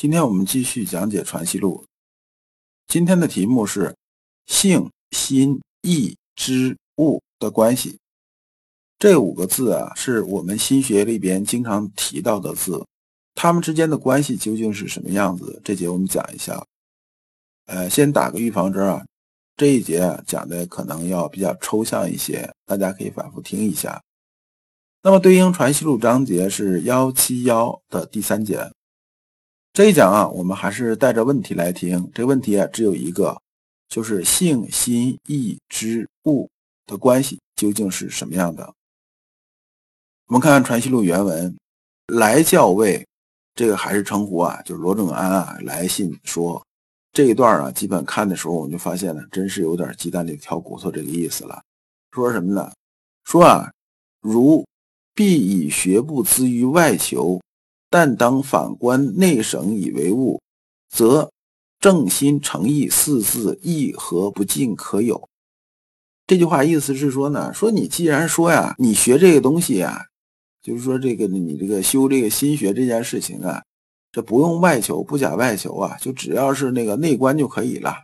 今天我们继续讲解《传习录》。今天的题目是性、心、意、知、物的关系。这五个字啊，是我们心学里边经常提到的字，它们之间的关系究竟是什么样子？这节我们讲一下。呃，先打个预防针啊。这一节啊讲的可能要比较抽象一些，大家可以反复听一下。那么对应传习录章节是幺七幺的第三节。这一讲啊，我们还是带着问题来听。这个问题啊只有一个，就是性、心、意、知、物的关系究竟是什么样的？我们看看传习录原文，来教位，这个还是称呼啊，就是罗正安啊来信说。这一段啊，基本看的时候，我们就发现呢，真是有点鸡蛋里挑骨头这个意思了。说什么呢？说啊，如必以学不资于外求，但当反观内省以为物，则正心诚意四字亦何不尽可有？这句话意思是说呢，说你既然说呀，你学这个东西啊，就是说这个你这个修这个心学这件事情啊。这不用外求，不假外求啊，就只要是那个内观就可以了，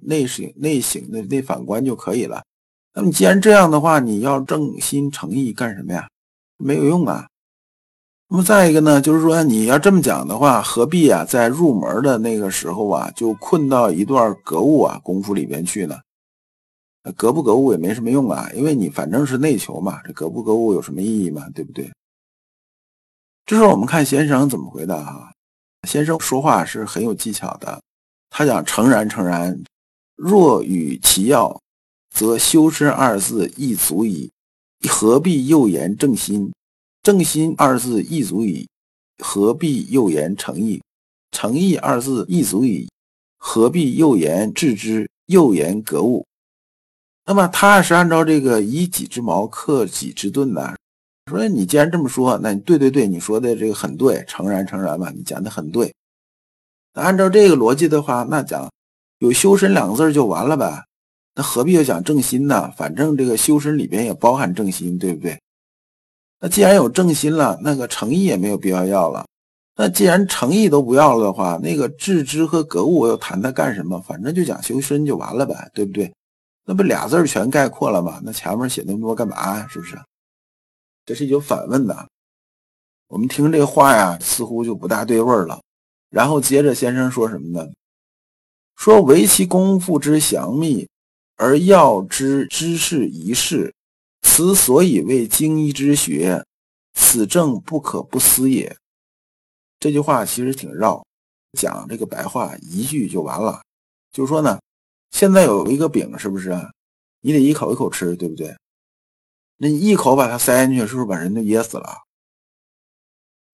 内省内省的内反观就可以了。那么既然这样的话，你要正心诚意干什么呀？没有用啊。那么再一个呢，就是说你要这么讲的话，何必啊，在入门的那个时候啊，就困到一段格物啊功夫里边去呢？格不格物也没什么用啊，因为你反正是内求嘛，这格不格物有什么意义嘛？对不对？这时候我们看先生怎么回答啊？先生说话是很有技巧的，他讲诚然诚然，若与其要，则修身二字亦足矣，何必又言正心？正心二字亦足矣，何必又言诚意？诚意二字亦足矣，何必又言致知？又言格物？那么他是按照这个以己之矛克己之盾呢。说你既然这么说，那你对对对，你说的这个很对，诚然诚然吧，你讲的很对。那按照这个逻辑的话，那讲有修身两个字就完了呗，那何必要讲正心呢？反正这个修身里边也包含正心，对不对？那既然有正心了，那个诚意也没有必要要了。那既然诚意都不要了的话，那个致知和格物我又谈它干什么？反正就讲修身就完了呗，对不对？那不俩字全概括了吗？那前面写那么多干嘛？是不是？这是一种反问的，我们听这话呀，似乎就不大对味儿了。然后接着先生说什么呢？说唯其功夫之详密，而要之知识一事，此所以为精医之学，此正不可不思也。这句话其实挺绕，讲这个白话一句就完了。就是说呢，现在有一个饼，是不是？你得一口一口吃，对不对？那你一口把它塞进去，是不是把人都噎死了？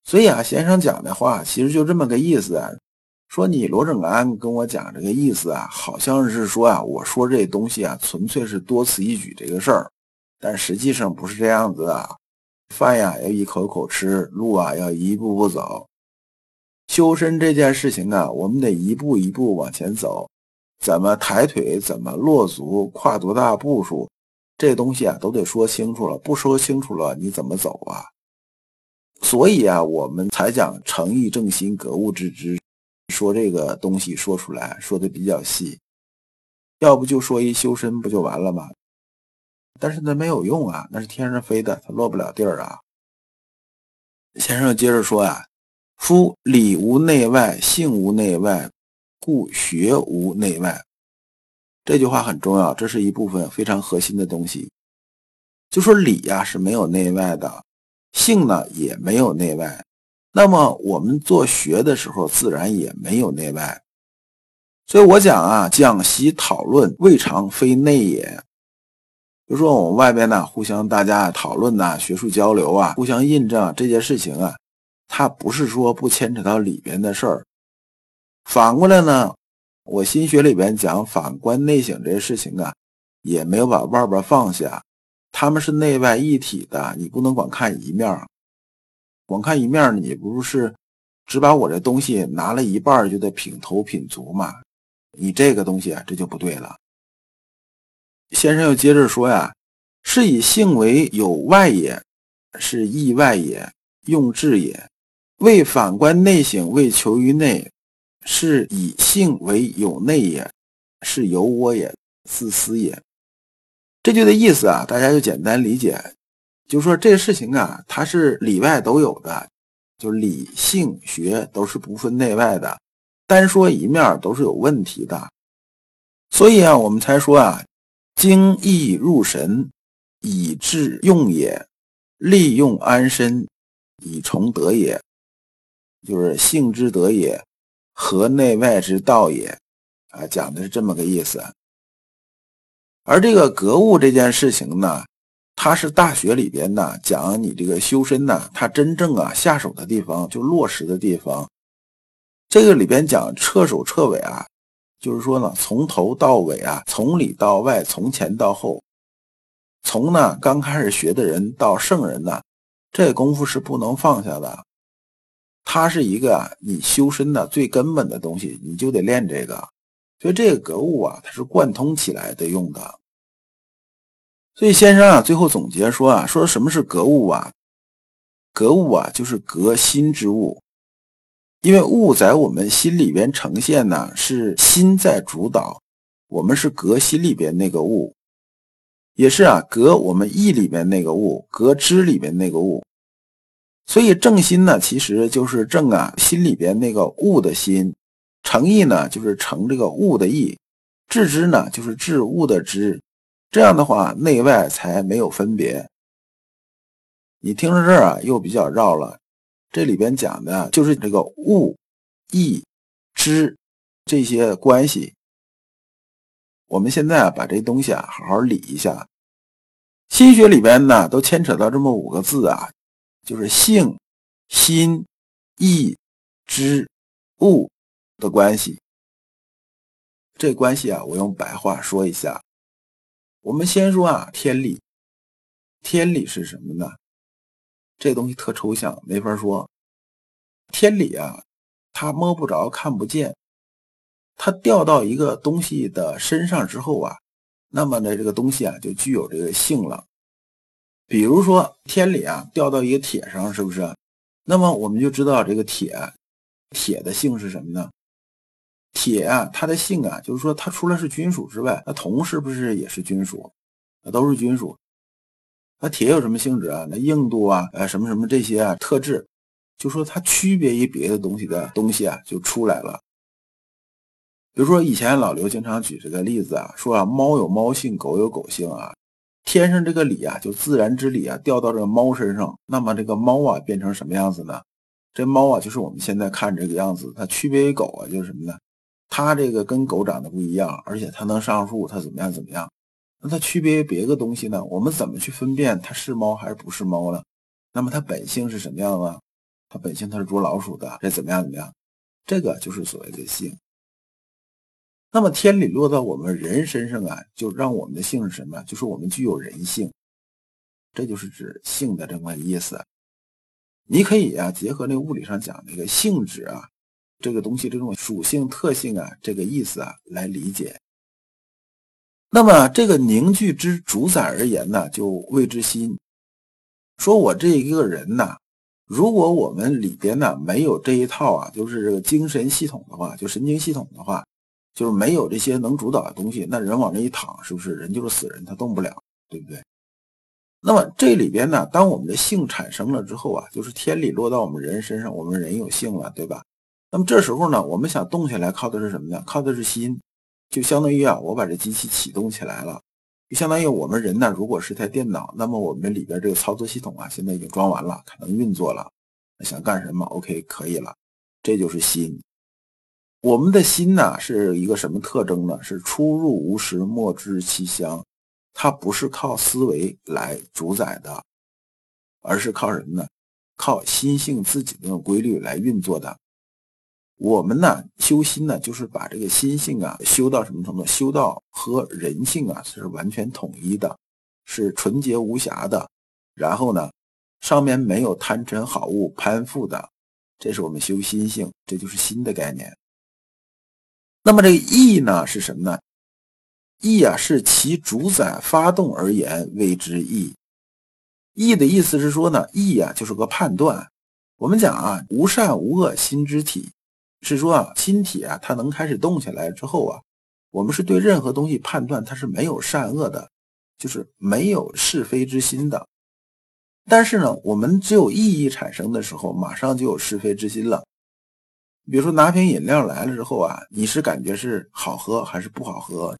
所以啊，先生讲的话其实就这么个意思啊。说你罗正安跟我讲这个意思啊，好像是说啊，我说这东西啊，纯粹是多此一举这个事儿，但实际上不是这样子啊。饭呀要一口口吃，路啊要一步步走。修身这件事情啊，我们得一步一步往前走，怎么抬腿，怎么落足，跨多大步数。这东西啊，都得说清楚了，不说清楚了，你怎么走啊？所以啊，我们才讲诚意正心格物致知，说这个东西说出来说的比较细，要不就说一修身不就完了吗？但是那没有用啊，那是天上飞的，它落不了地儿啊。先生接着说啊，夫理无内外，性无内外，故学无内外。这句话很重要，这是一部分非常核心的东西。就说理呀是没有内外的，性呢也没有内外。那么我们做学的时候，自然也没有内外。所以我讲啊，讲习讨论未尝非内也。就说我们外边呢，互相大家讨论呐，学术交流啊，互相印证这件事情啊，它不是说不牵扯到里边的事儿。反过来呢，我心学里边讲反观内省这些事情啊，也没有把外边放下，他们是内外一体的，你不能光看一面，光看一面，你不是只把我这东西拿了一半就得品头品足嘛？你这个东西啊，这就不对了。先生又接着说呀，是以性为有外也，是意外也，用智也。为反观内省，为求于内，是以性为有内也，是由我也，自私也。这句的意思啊，大家就简单理解，就说这个事情啊，它是里外都有的，就理性学都是不分内外的，单说一面都是有问题的。所以啊，我们才说啊，精意入神，以致用也，利用安身，以崇德也。就是性之德也，和内外之道也，啊，讲的是这么个意思。而这个格物这件事情呢，它是大学里边呢讲你这个修身呢，它真正啊下手的地方，就落实的地方。这个里边讲彻首彻尾啊，就是说呢，从头到尾啊，从里到外，从前到后，从呢刚开始学的人到圣人呢，这功夫是不能放下的。它是一个你修身的最根本的东西，你就得练这个。所以这个格物啊，它是贯通起来的用的。所以先生啊，最后总结说啊，说什么是格物啊？格物啊，就是格心之物。因为物在我们心里边呈现呢，是心在主导，我们是隔心里边那个物，也是啊，隔我们意里边那个物，隔知里边那个物。所以正心呢，其实就是正啊，心里边那个物的心；诚意呢，就是诚这个物的意；致知呢，就是致物的知。这样的话，内外才没有分别。你听到这儿啊，又比较绕了。这里边讲的就是这个物、意、知这些关系。我们现在啊，把这东西啊，好好理一下。心学里边呢，都牵扯到这么五个字啊。就是性、心、意、知、物的关系。这关系啊，我用白话说一下。我们先说啊，天理。天理是什么呢？这东西特抽象，没法说。天理啊，它摸不着、看不见。它掉到一个东西的身上之后啊，那么呢，这个东西啊，就具有这个性了。比如说天理啊掉到一个铁上，是不是？那么我们就知道这个铁，铁的性是什么呢？铁啊，它的性啊，就是说它除了是金属之外，那铜是不是也是金属？那都是金属。那铁有什么性质啊？那硬度啊，呃，什么什么这些啊特质，就说它区别于别的东西的东西啊，就出来了。比如说以前老刘经常举这个例子啊，说啊，猫有猫性，狗有狗性啊。天上这个理啊，就自然之理啊，掉到这个猫身上，那么这个猫啊变成什么样子呢？这猫啊，就是我们现在看这个样子。它区别于狗啊，就是什么呢？它这个跟狗长得不一样，而且它能上树，它怎么样怎么样？那它区别于别的东西呢？我们怎么去分辨它是猫还是不是猫呢？那么它本性是什么样啊？它本性它是捉老鼠的，这怎么样怎么样？这个就是所谓的性。那么天理落到我们人身上啊，就让我们的性是什么？就是我们具有人性，这就是指性的这么意思。你可以啊，结合那物理上讲那个性质啊，这个东西这种属性特性啊，这个意思啊来理解。那么这个凝聚之主宰而言呢，就谓之心。说我这一个人呐，如果我们里边呢没有这一套啊，就是这个精神系统的话，就神经系统的话。就是没有这些能主导的东西，那人往那一躺，是不是人就是死人，他动不了，对不对？那么这里边呢，当我们的性产生了之后啊，就是天理落到我们人身上，我们人有性了，对吧？那么这时候呢，我们想动起来，靠的是什么呢？靠的是心，就相当于啊，我把这机器启动起来了，就相当于我们人呢，如果是台电脑，那么我们里边这个操作系统啊，现在已经装完了，可能运作了，想干什么？OK，可以了，这就是心。我们的心呢，是一个什么特征呢？是出入无时，莫知其乡。它不是靠思维来主宰的，而是靠什么呢？靠心性自己的规律来运作的。我们呢修心呢，就是把这个心性啊修到什么程度？修到和人性啊是完全统一的，是纯洁无瑕的。然后呢，上面没有贪嗔好恶攀附的，这是我们修心性，这就是心的概念。那么这个意呢是什么呢？意啊是其主宰发动而言谓之意。意的意思是说呢，意啊就是个判断。我们讲啊，无善无恶心之体。是说啊，心体啊，它能开始动起来之后啊，我们是对任何东西判断它是没有善恶的，就是没有是非之心的。但是呢，我们只有意义产生的时候，马上就有是非之心了。比如说拿瓶饮料来了之后啊，你是感觉是好喝还是不好喝？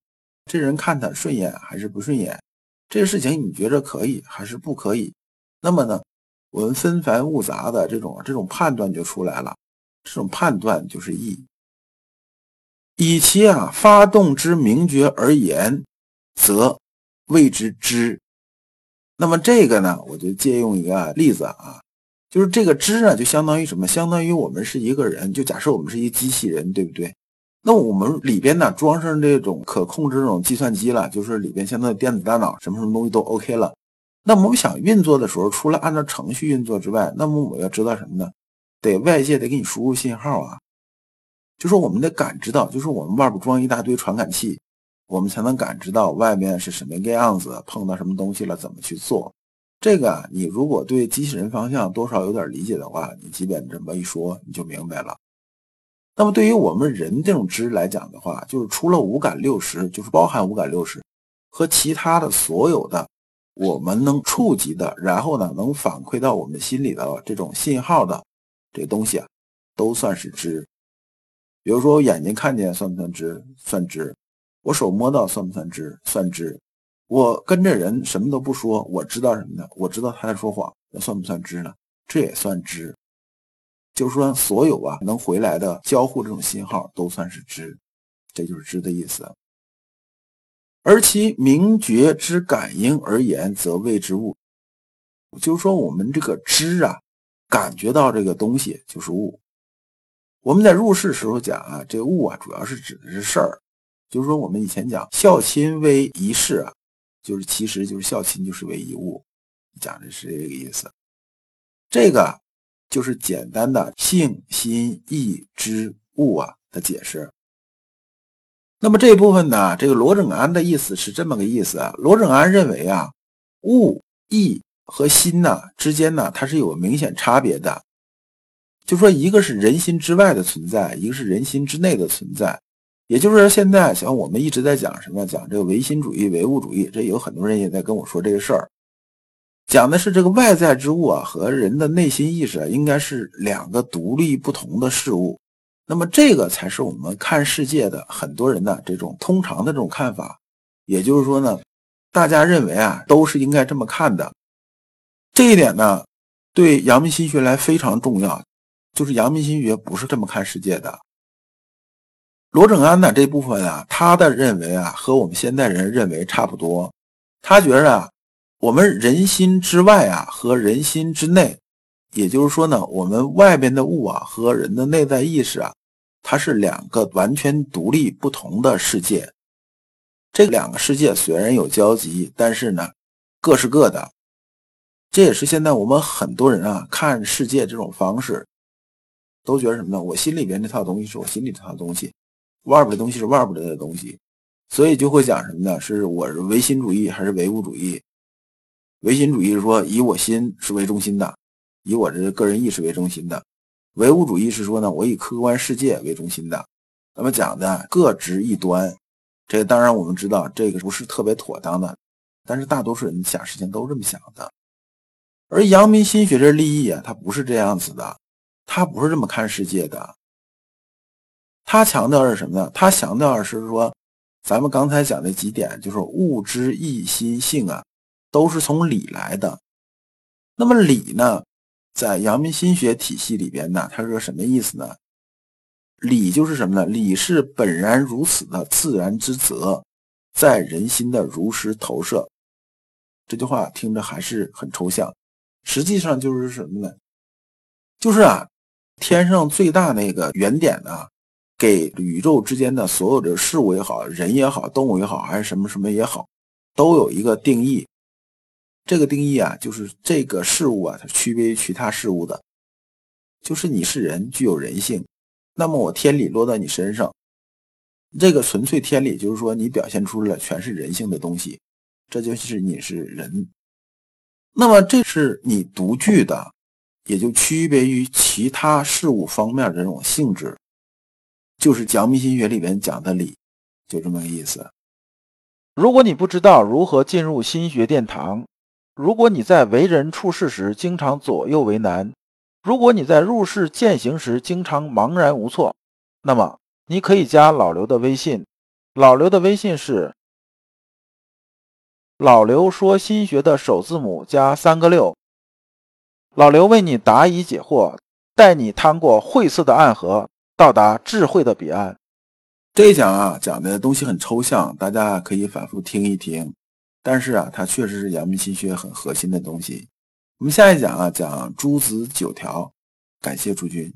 这人看他顺眼还是不顺眼？这个事情你觉着可以还是不可以？那么呢，我们纷繁复杂的这种这种判断就出来了。这种判断就是意，以其啊发动之名觉而言，则谓之知。那么这个呢，我就借用一个例子啊，就是这个知啊，就相当于什么？相当于我们是一个人，就假设我们是一机器人，对不对？那我们里边呢装上这种可控制这种计算机了，就是里边相当于电子大脑，什么什么东西都 OK 了。那我们想运作的时候，除了按照程序运作之外，那么我要知道什么呢？得外界得给你输入信号啊，就说我们得感知到，就是我们外边装一大堆传感器，我们才能感知到外面是什么个样子，碰到什么东西了，怎么去做。这个你如果对机器人方向多少有点理解的话，你基本这么一说你就明白了。那么对于我们人这种知来讲的话，就是除了五感六识，就是包含五感六识和其他的所有的我们能触及的，然后呢能反馈到我们心里的这种信号的。这东西啊，都算是知。比如说，我眼睛看见算不算知？算知。我手摸到算不算知？算知。我跟着人什么都不说，我知道什么呢？我知道他在说谎，那算不算知呢？这也算知。就是说，所有啊能回来的交互这种信号都算是知，这就是知的意思。而其明觉之感应而言，则谓之物。就是说，我们这个知啊。感觉到这个东西就是物。我们在入世时候讲啊，这个物啊，主要是指的是事儿。就是说，我们以前讲孝亲为一事啊，就是其实就是孝亲就是为一物，讲的是这个意思。这个就是简单的性心意之物啊的解释。那么这一部分呢，这个罗正安的意思是这么个意思啊。罗正安认为啊，物意。和心呢之间呢，它是有明显差别的。就说一个是人心之外的存在，一个是人心之内的存在。也就是说，现在像我们一直在讲什么，讲这个唯心主义、唯物主义，这有很多人也在跟我说这个事儿，讲的是这个外在之物啊和人的内心意识啊，应该是两个独立不同的事物。那么这个才是我们看世界的很多人的这种通常的这种看法。也就是说呢，大家认为啊，都是应该这么看的。这一点呢，对阳明心学来非常重要。就是阳明心学不是这么看世界的。罗正安呢这部分啊，他的认为啊，和我们现代人认为差不多。他觉着啊，我们人心之外啊和人心之内，也就是说呢，我们外边的物啊和人的内在意识啊，它是两个完全独立不同的世界。这两个世界虽然有交集，但是呢，各是各的。这也是现在我们很多人啊看世界这种方式，都觉得什么呢？我心里边这套东西是我心里这套东西，外边的东西是外边的东西，所以就会讲什么呢？是我是唯心主义还是唯物主义？唯心主义是说以我心是为中心的，以我这个人意识为中心的；唯物主义是说呢，我以客观世界为中心的。那么讲的各执一端，这个当然我们知道这个不是特别妥当的，但是大多数人想事情都这么想的。而阳明心学这立意啊，他不是这样子的，他不是这么看世界的。他强调是什么呢？他强调的是说，咱们刚才讲的几点，就是物之意心性啊，都是从理来的。那么理呢，在阳明心学体系里边呢，它是个什么意思呢？理就是什么呢？理是本然如此的自然之则，在人心的如实投射。这句话听着还是很抽象。实际上就是什么呢？就是啊，天上最大那个原点呢，给宇宙之间的所有的事物也好，人也好，动物也好，还是什么什么也好，都有一个定义。这个定义啊，就是这个事物啊，它区别于其他事物的，就是你是人，具有人性，那么我天理落在你身上，这个纯粹天理就是说你表现出了全是人性的东西，这就是你是人。那么这是你独具的，也就区别于其他事物方面的这种性质，就是讲密心学里边讲的理，就这么个意思。如果你不知道如何进入心学殿堂，如果你在为人处事时经常左右为难，如果你在入世践行时经常茫然无措，那么你可以加老刘的微信，老刘的微信是。老刘说：“心学的首字母加三个六。”老刘为你答疑解惑，带你趟过晦涩的暗河，到达智慧的彼岸。这一讲啊，讲的东西很抽象，大家可以反复听一听。但是啊，它确实是阳明心学很核心的东西。我们下一讲啊，讲诸子九条。感谢诸君。